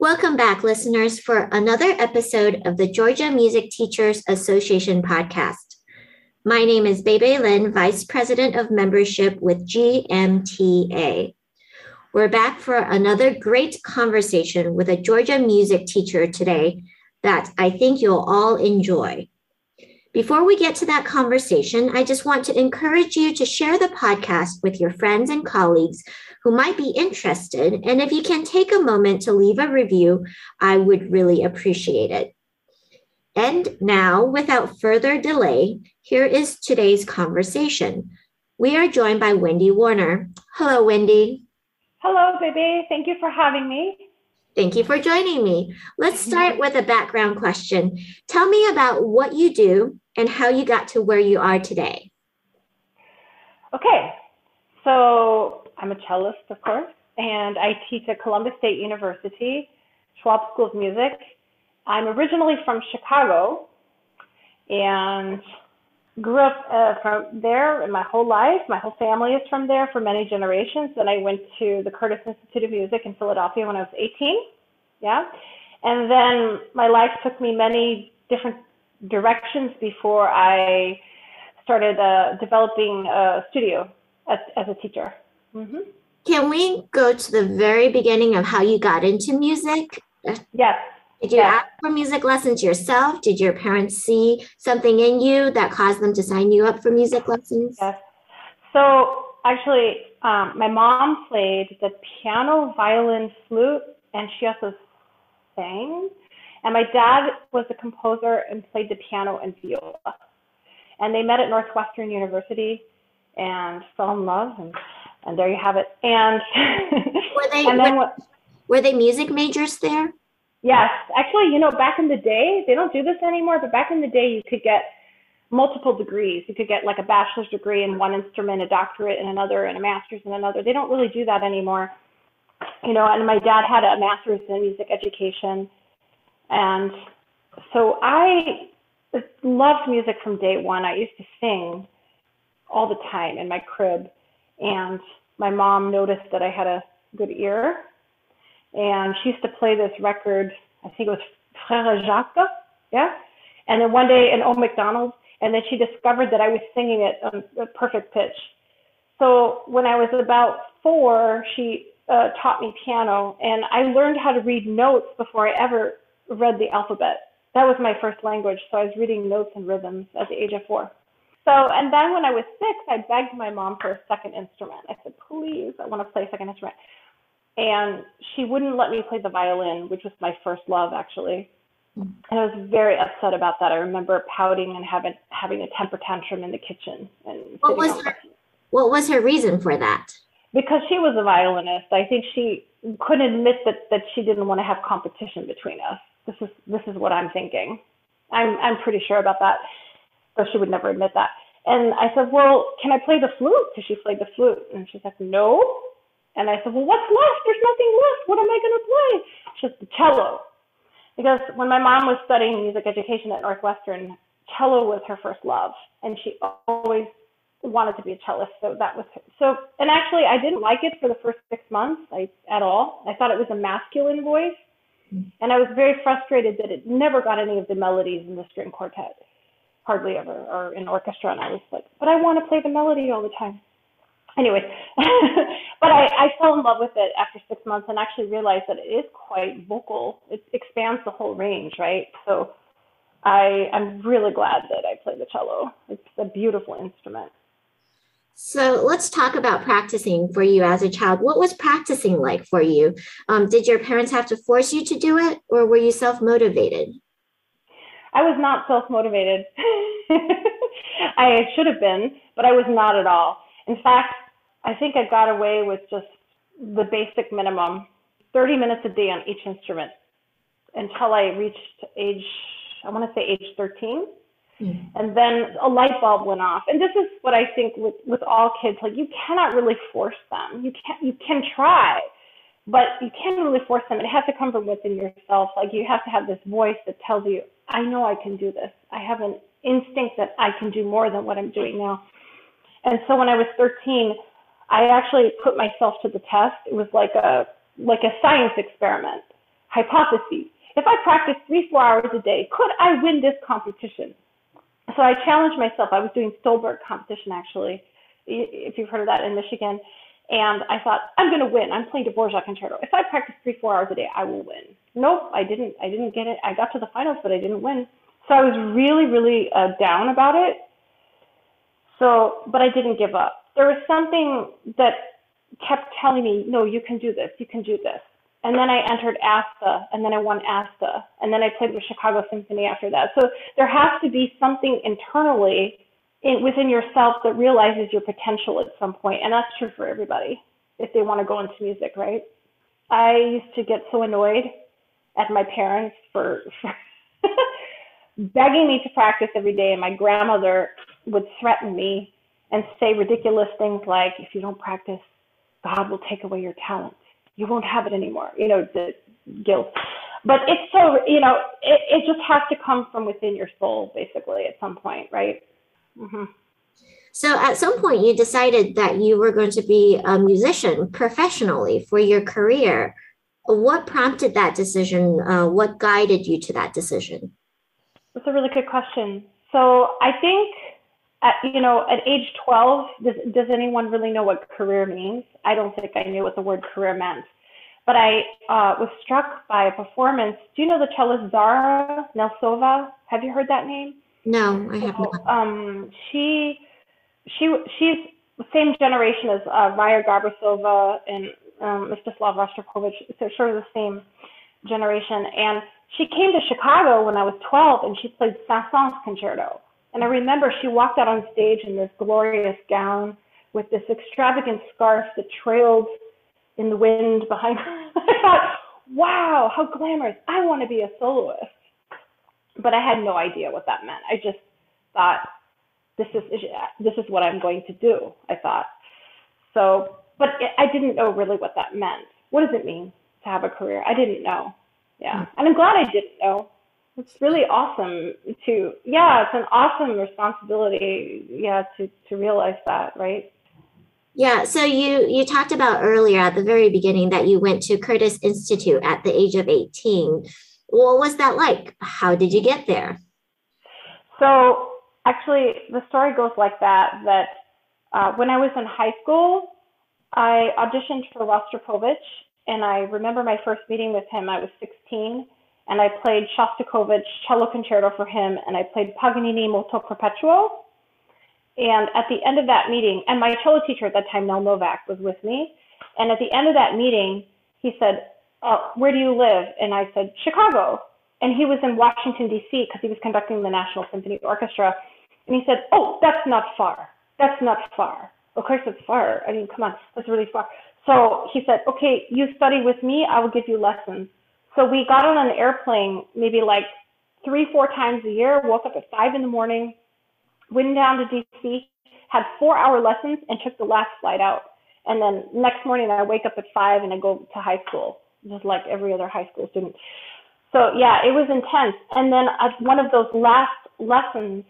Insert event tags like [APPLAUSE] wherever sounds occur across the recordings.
Welcome back, listeners, for another episode of the Georgia Music Teachers Association podcast. My name is Bebe Lin, Vice President of Membership with GMTA. We're back for another great conversation with a Georgia music teacher today that I think you'll all enjoy. Before we get to that conversation, I just want to encourage you to share the podcast with your friends and colleagues who might be interested. And if you can take a moment to leave a review, I would really appreciate it. And now, without further delay, here is today's conversation. We are joined by Wendy Warner. Hello, Wendy. Hello, baby. Thank you for having me. Thank you for joining me. Let's mm-hmm. start with a background question. Tell me about what you do and how you got to where you are today. Okay, so I'm a cellist, of course, and I teach at Columbus State University, Schwob School of Music. I'm originally from Chicago and grew up uh, from there in my whole life. My whole family is from there for many generations. Then I went to the Curtis Institute of Music in Philadelphia when I was 18. Yeah. And then my life took me many different directions before I started uh, developing a studio as, as a teacher. Mm-hmm. Can we go to the very beginning of how you got into music? Yes. Did you yes. ask for music lessons yourself? Did your parents see something in you that caused them to sign you up for music lessons? Yes. So actually, um, my mom played the piano, violin, flute, and she also sang. And my dad was a composer and played the piano and viola. And they met at Northwestern University and fell in love, and, and there you have it. And [LAUGHS] were they [LAUGHS] and then were, what, were they music majors there? Yes, actually, you know, back in the day, they don't do this anymore. But back in the day, you could get multiple degrees. You could get like a bachelor's degree in one instrument, a doctorate in another, and a master's in another. They don't really do that anymore you know, and my dad had a master's in music education. And so I loved music from day one. I used to sing all the time in my crib. And my mom noticed that I had a good ear. And she used to play this record, I think it was Frère Jacques, yeah? And then one day in Old McDonald's, and then she discovered that I was singing it on a perfect pitch. So when I was about four, she uh, taught me piano, and I learned how to read notes before I ever read the alphabet. That was my first language, so I was reading notes and rhythms at the age of four. So, and then when I was six, I begged my mom for a second instrument. I said, please, I want to play a second instrument. And she wouldn't let me play the violin, which was my first love, actually. And I was very upset about that. I remember pouting and having having a temper tantrum in the kitchen. And what was her, what was her reason for that? Because she was a violinist, I think she couldn't admit that that she didn't want to have competition between us. This is this is what I'm thinking. I'm I'm pretty sure about that, though she would never admit that. And I said, well, can I play the flute? Because she played the flute, and she's like, no. And I said, well, what's left? There's nothing left. What am I going to play? She's the cello. Because when my mom was studying music education at Northwestern, cello was her first love, and she always wanted to be a cellist, so that was so. And actually, I didn't like it for the first six months, I, at all. I thought it was a masculine voice, mm. and I was very frustrated that it never got any of the melodies in the string quartet, hardly ever, or in orchestra. And I was like, but I want to play the melody all the time. Anyway, [LAUGHS] but I, I fell in love with it after six months and actually realized that it is quite vocal. It expands the whole range, right? So I, I'm really glad that I play the cello. It's a beautiful instrument. So let's talk about practicing for you as a child. What was practicing like for you? Um, did your parents have to force you to do it, or were you self motivated? I was not self motivated. [LAUGHS] I should have been, but I was not at all. In fact, I think I got away with just the basic minimum 30 minutes a day on each instrument until I reached age, I want to say age 13. Mm. And then a light bulb went off. And this is what I think with, with all kids, like you cannot really force them. You can you can try, but you can't really force them. It has to come from within yourself. Like you have to have this voice that tells you, I know I can do this. I have an instinct that I can do more than what I'm doing now. And so when I was 13, I actually put myself to the test. It was like a like a science experiment. hypotheses. If I practice three, four hours a day, could I win this competition? So I challenged myself. I was doing Stulberg competition actually, if you've heard of that in Michigan. And I thought, I'm going to win. I'm playing Dvorak concerto. If I practice three, four hours a day, I will win. Nope, I didn't. I didn't get it. I got to the finals, but I didn't win. So I was really, really uh, down about it. So, but I didn't give up. There was something that kept telling me, no, you can do this. You can do this. And then I entered ASTA, and then I won ASTA, and then I played with Chicago Symphony after that. So there has to be something internally in, within yourself that realizes your potential at some point, and that's true for everybody if they want to go into music, right? I used to get so annoyed at my parents for, for [LAUGHS] begging me to practice every day, and my grandmother would threaten me and say ridiculous things like, "If you don't practice, God will take away your talent. You won't have it anymore." You know, the guilt. But it's so you know, it, it just has to come from within your soul, basically, at some point, right? Mm-hmm. So at some point, you decided that you were going to be a musician professionally for your career. What prompted that decision? Uh, what guided you to that decision? That's a really good question. So I think, at, you know, at age 12, does, does anyone really know what career means? I don't think I knew what the word career meant. But I uh, was struck by a performance. Do you know the cellist Zara Nelsova? Have you heard that name? No, I have not. Um, she, she, she's the same generation as uh, Raya Garbousova and um, Mstislav Rostropovich, so sort of the same generation. And she came to Chicago when I was 12 and she played Saint-Saëns concerto. And I remember she walked out on stage in this glorious gown with this extravagant scarf that trailed in the wind behind her. [LAUGHS] I thought, wow, how glamorous. I want to be a soloist but I had no idea what that meant. I just thought this is this is what I'm going to do. I thought so, but I didn't know really what that meant. What does it mean to have a career? I didn't know. Yeah, hmm. and I'm glad I didn't know. It's really awesome to yeah, it's an awesome responsibility. Yeah, to to realize that, right? Yeah, so you you talked about earlier at the very beginning that you went to Curtis Institute at the age of 18. What was that like? How did you get there? So actually, the story goes like that. That uh, when I was in high school, I auditioned for Rostropovich, and I remember my first meeting with him. I was 16, and I played Shostakovich cello concerto for him, and I played Paganini Moto Perpetuo. And at the end of that meeting, and my cello teacher at that time, Nell Novak, was with me. And at the end of that meeting, he said, uh, where do you live? And I said, Chicago. And he was in Washington, D.C., because he was conducting the National Symphony Orchestra. And he said, Oh, that's not far. That's not far. Of course, it's far. I mean, come on, that's really far. So he said, Okay, you study with me, I will give you lessons. So we got on an airplane maybe like three, four times a year, woke up at five in the morning, went down to DC, had four hour lessons, and took the last flight out. And then next morning, I wake up at five and I go to high school just like every other high school student. So yeah, it was intense. And then at one of those last lessons,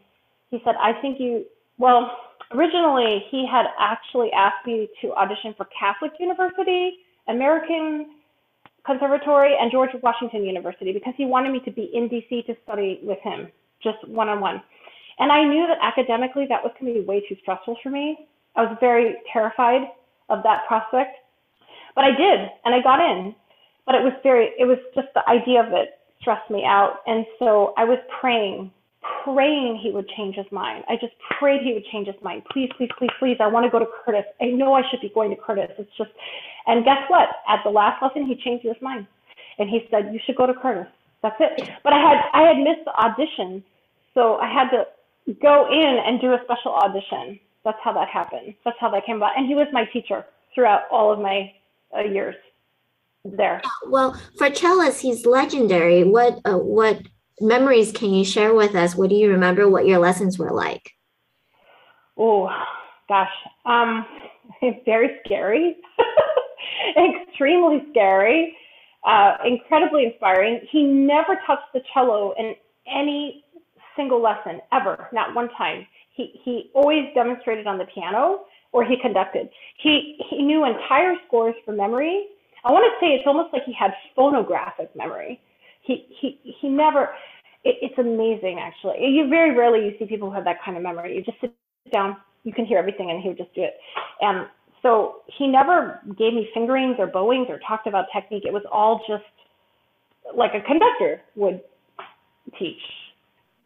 he said, I think you, well, originally he had actually asked me to audition for Catholic University, American Conservatory, and George Washington University because he wanted me to be in DC to study with him, just one on one. And I knew that academically that was going to be way too stressful for me. I was very terrified of that prospect. But I did, and I got in but it was very, it was just the idea of it stressed me out. And so I was praying, praying he would change his mind. I just prayed he would change his mind. Please, please, please, please. I want to go to Curtis. I know I should be going to Curtis. It's just, and guess what? At the last lesson, he changed his mind. And he said, you should go to Curtis. That's it. But I had, I had missed the audition. So I had to go in and do a special audition. That's how that happened. That's how that came about. And he was my teacher throughout all of my uh, years there. Well, for cellists, he's legendary. What uh, what memories can you share with us? What do you remember? What your lessons were like? Oh, gosh, um, [LAUGHS] very scary, [LAUGHS] extremely scary, uh, incredibly inspiring. He never touched the cello in any single lesson ever, not one time. He he always demonstrated on the piano or he conducted. He he knew entire scores from memory I want to say it's almost like he had phonographic memory. He he he never. It, it's amazing, actually. You very rarely you see people who have that kind of memory. You just sit down, you can hear everything, and he would just do it. And so he never gave me fingerings or bowings or talked about technique. It was all just like a conductor would teach.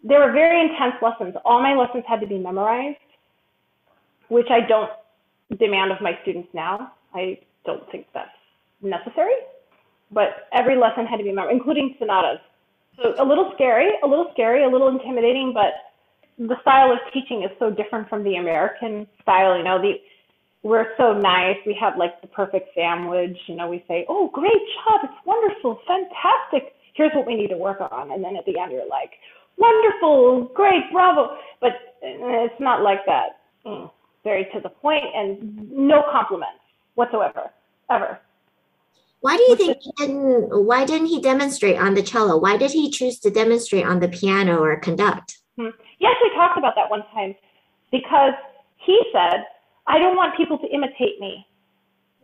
There were very intense lessons. All my lessons had to be memorized, which I don't demand of my students now. I don't think that's necessary, but every lesson had to be memorized, including sonatas. So a little scary, a little scary, a little intimidating, but the style of teaching is so different from the American style. You know, the we're so nice. We have like the perfect sandwich. You know, we say, "Oh, great job! It's wonderful, fantastic. Here's what we need to work on." And then at the end, you're like, "Wonderful, great, bravo!" But uh, it's not like that. Mm, very to the point, and no compliments whatsoever, ever. Why do you think he didn't? Why didn't he demonstrate on the cello? Why did he choose to demonstrate on the piano or conduct? Hmm. He actually talked about that one time because he said I don't want people to imitate me.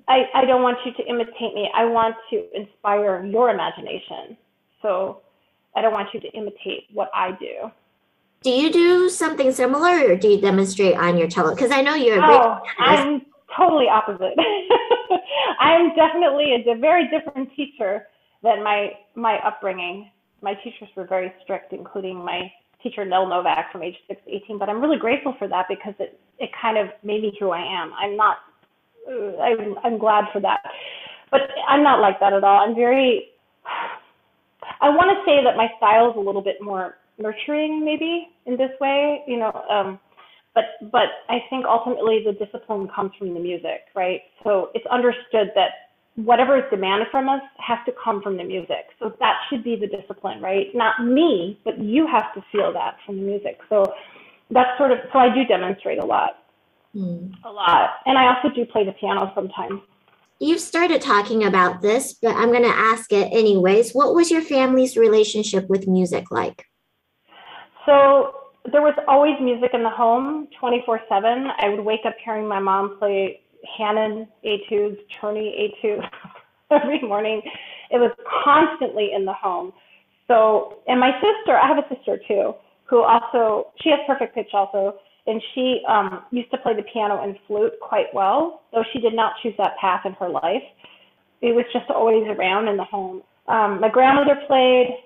I, I don't want you to imitate me. I want to inspire your imagination. So I don't want you to imitate what I do. Do you do something similar or do you demonstrate on your cello? Because I know you're a oh, I'm totally opposite. [LAUGHS] I'm definitely a very different teacher than my my upbringing. My teachers were very strict, including my teacher Nell Novak from age 6 to 18, but I'm really grateful for that because it, it kind of made me who I am. I'm not, uh, I'm, I'm glad for that. But I'm not like that at all. I'm very, [SIGHS] I want to say that my style is a little bit more nurturing maybe in this way, you know, um, but, but I think ultimately the discipline comes from the music, right? So it's understood that whatever is demanded from us has to come from the music. So that should be the discipline, right? Not me, but you have to feel that from the music. So that's sort of, so I do demonstrate a lot. Mm. A lot. And I also do play the piano sometimes. You've started talking about this, but I'm going to ask it anyways. What was your family's relationship with music like? So there was always music in the home 24 7. I would wake up hearing my mom play Hanon etudes, Czerny etudes [LAUGHS] every morning. It was constantly in the home. So, and my sister, I have a sister too, who also, she has perfect pitch also, and she um, used to play the piano and flute quite well, though she did not choose that path in her life. It was just always around in the home. Um, my grandmother played,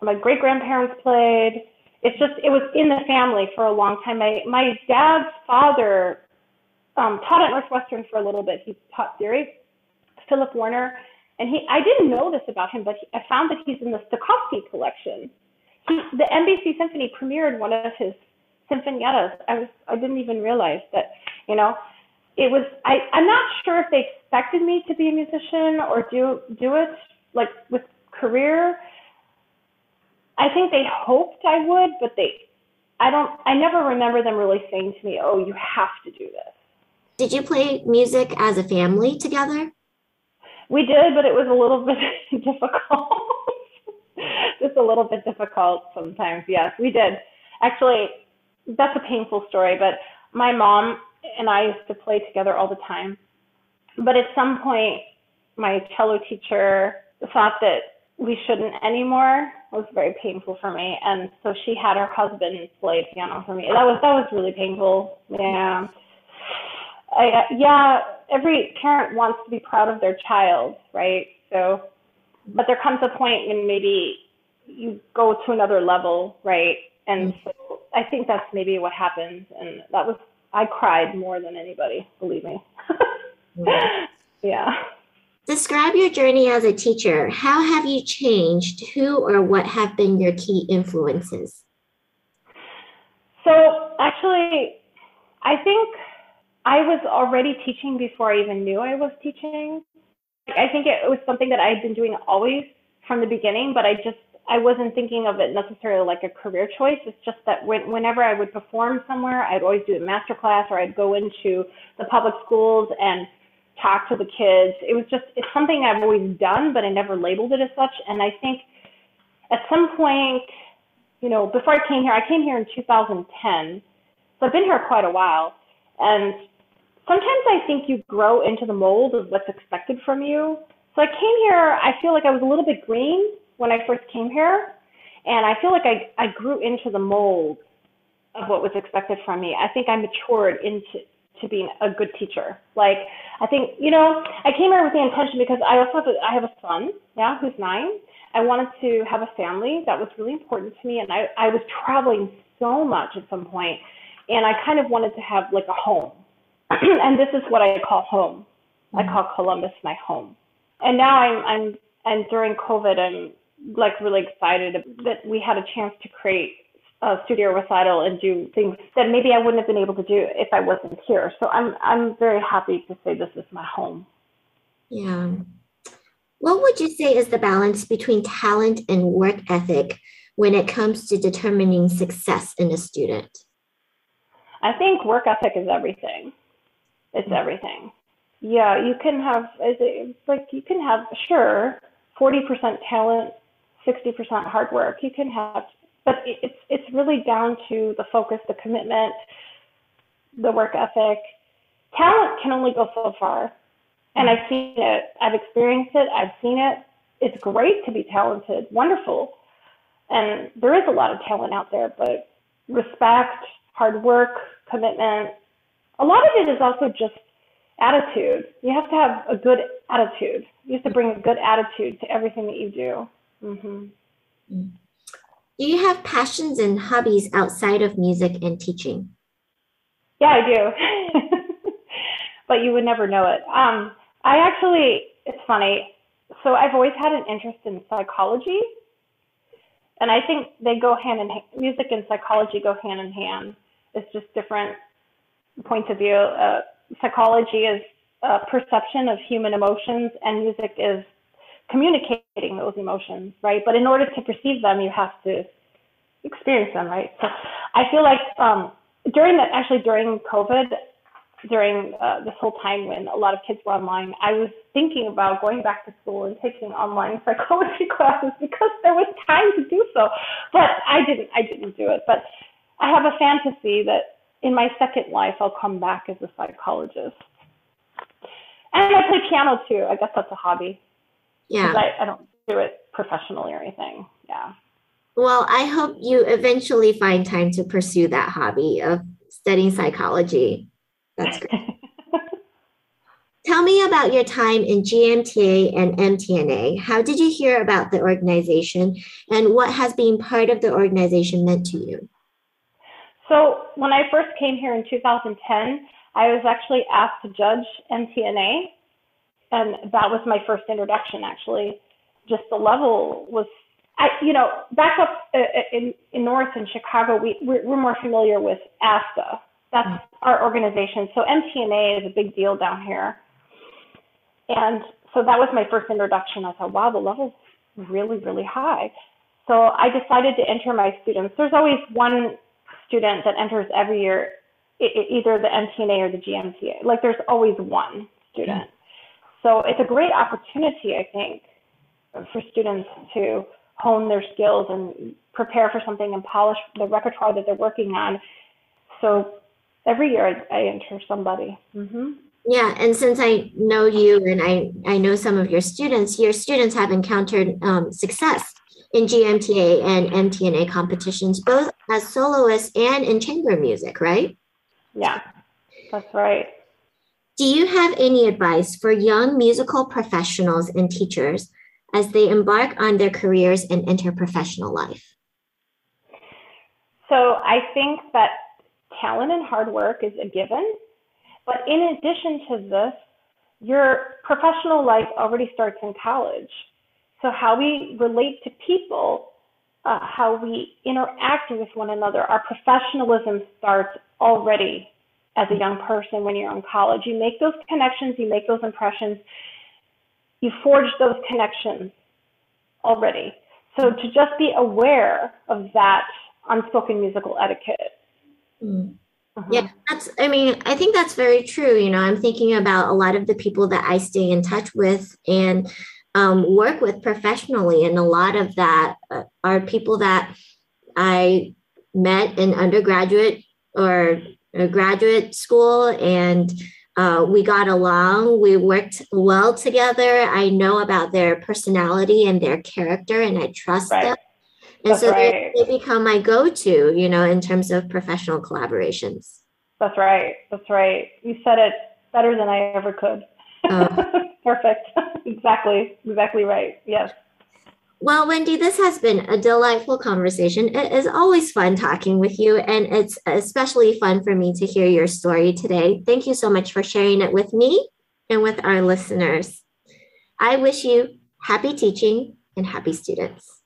my great grandparents played. It's just, it was in the family for a long time. My, my dad's father um, taught at Northwestern for a little bit. He taught theory. Philip Warner, and he I didn't know this about him, but he, I found that he's in the Stokowski collection. He, the NBC Symphony premiered one of his sinfoniettas. I was I didn't even realize that you know it was I I'm not sure if they expected me to be a musician or do do it like with career. I think they hoped I would, but they I don't I never remember them really saying to me, "Oh, you have to do this." Did you play music as a family together? We did, but it was a little [LAUGHS] bit difficult. Just a little bit difficult sometimes. Yes, we did. Actually, that's a painful story, but my mom and I used to play together all the time. But at some point, my cello teacher thought that we shouldn't anymore. Was very painful for me, and so she had her husband play piano for me. That was that was really painful. Yeah. I, yeah, every parent wants to be proud of their child, right? So, but there comes a point when maybe you go to another level, right? And mm-hmm. so I think that's maybe what happens. And that was, I cried more than anybody, believe me. [LAUGHS] mm-hmm. Yeah. Describe your journey as a teacher. How have you changed? Who or what have been your key influences? So, actually, I think I was already teaching before I even knew I was teaching. I think it was something that I had been doing always from the beginning, but I just I wasn't thinking of it necessarily like a career choice. It's just that when, whenever I would perform somewhere, I'd always do a master class or I'd go into the public schools and talk to the kids. It was just it's something I've always done, but I never labeled it as such. And I think at some point, you know, before I came here, I came here in 2010, so I've been here quite a while. And sometimes I think you grow into the mold of what's expected from you. So I came here, I feel like I was a little bit green when I first came here. And I feel like I, I grew into the mold of what was expected from me. I think I matured into to being a good teacher. Like I think, you know, I came here with the intention because I also have a, I have a son, yeah, who's nine. I wanted to have a family. That was really important to me. And I, I was traveling so much at some point and I kind of wanted to have like a home. [CLEARS THROAT] and this is what I call home. I mm-hmm. call Columbus my home. And now I'm I'm and during COVID I'm like really excited that we had a chance to create a studio recital and do things that maybe I wouldn't have been able to do if I wasn't here. So I'm I'm very happy to say this is my home. Yeah. What would you say is the balance between talent and work ethic when it comes to determining success in a student? I think work ethic is everything. It's mm-hmm. everything. Yeah, you can have it's like you can have sure 40% talent, 60% hard work. You can have but it's it's really down to the focus, the commitment, the work ethic. Talent can only go so far, and I've seen it. I've experienced it. I've seen it. It's great to be talented, wonderful, and there is a lot of talent out there. But respect, hard work, commitment. A lot of it is also just attitude. You have to have a good attitude. You have to bring a good attitude to everything that you do. Mm-hmm. Mm. Do you have passions and hobbies outside of music and teaching? Yeah, I do. [LAUGHS] but you would never know it. Um, I actually, it's funny. So I've always had an interest in psychology. And I think they go hand in hand. Music and psychology go hand in hand. It's just different points of view. Uh, psychology is a perception of human emotions, and music is communicating those emotions, right? But in order to perceive them, you have to experience them, right? So I feel like um, during the actually during COVID, during uh, this whole time when a lot of kids were online, I was thinking about going back to school and taking online [LAUGHS] psychology classes because there was time to do so. But I didn't. I didn't do it. But I have a fantasy that in my second life I'll come back as a psychologist. And I play piano too. I guess that's a hobby. Yeah. I, I don't do it professionally or anything. Yeah. Well, I hope you eventually find time to pursue that hobby of studying psychology. That's great. [LAUGHS] Tell me about your time in GMTA and MTNA. How did you hear about the organization and what has being part of the organization meant to you? So, when I first came here in 2010, I was actually asked to judge MTNA and that was my first introduction actually just the level was I, you know, back up uh, uh, in, in North in Chicago, we, we're, we're more familiar with ASTA. That's mm. our organization. So MTNA is a big deal down here. And so that was my first introduction. I thought, wow, the level's really, really high. So I decided to enter my students. There's always one student that enters every year, either the MTNA or the GMTA. Like there's always one student. Mm. So it's a great opportunity, I think, for students to hone their skills and prepare for something and polish the repertoire that they're working on. So every year I, I enter somebody. Mm-hmm. Yeah, and since I know you and I, I know some of your students, your students have encountered um, success in GMTA and MTNA competitions, both as soloists and in chamber music, right? Yeah, that's right. Do you have any advice for young musical professionals and teachers as they embark on their careers and enter professional life? So I think that talent and hard work is a given. But in addition to this, your professional life already starts in college. So how we relate to people, uh, how we interact with one another, our professionalism starts already as a young person when you're in college. You make those connections, you make those impressions, you forge those connections already. So to just be aware of that unspoken musical etiquette. Mm. Uh-huh. Yeah, that's, I mean, I think that's very true. You know, I'm thinking about a lot of the people that I stay in touch with and um, work with professionally. And a lot of that uh, are people that I met in undergraduate or graduate school and uh, we got along. We worked well together. I know about their personality and their character, and I trust right. them. And That's so right. they, they become my go to, you know, in terms of professional collaborations. That's right. That's right. You said it better than I ever could. Oh. [LAUGHS] Perfect. [LAUGHS] exactly. Exactly right. Yes. Well, Wendy, this has been a delightful conversation. It is always fun talking with you, and it's especially fun for me to hear your story today. Thank you so much for sharing it with me and with our listeners. I wish you happy teaching and happy students.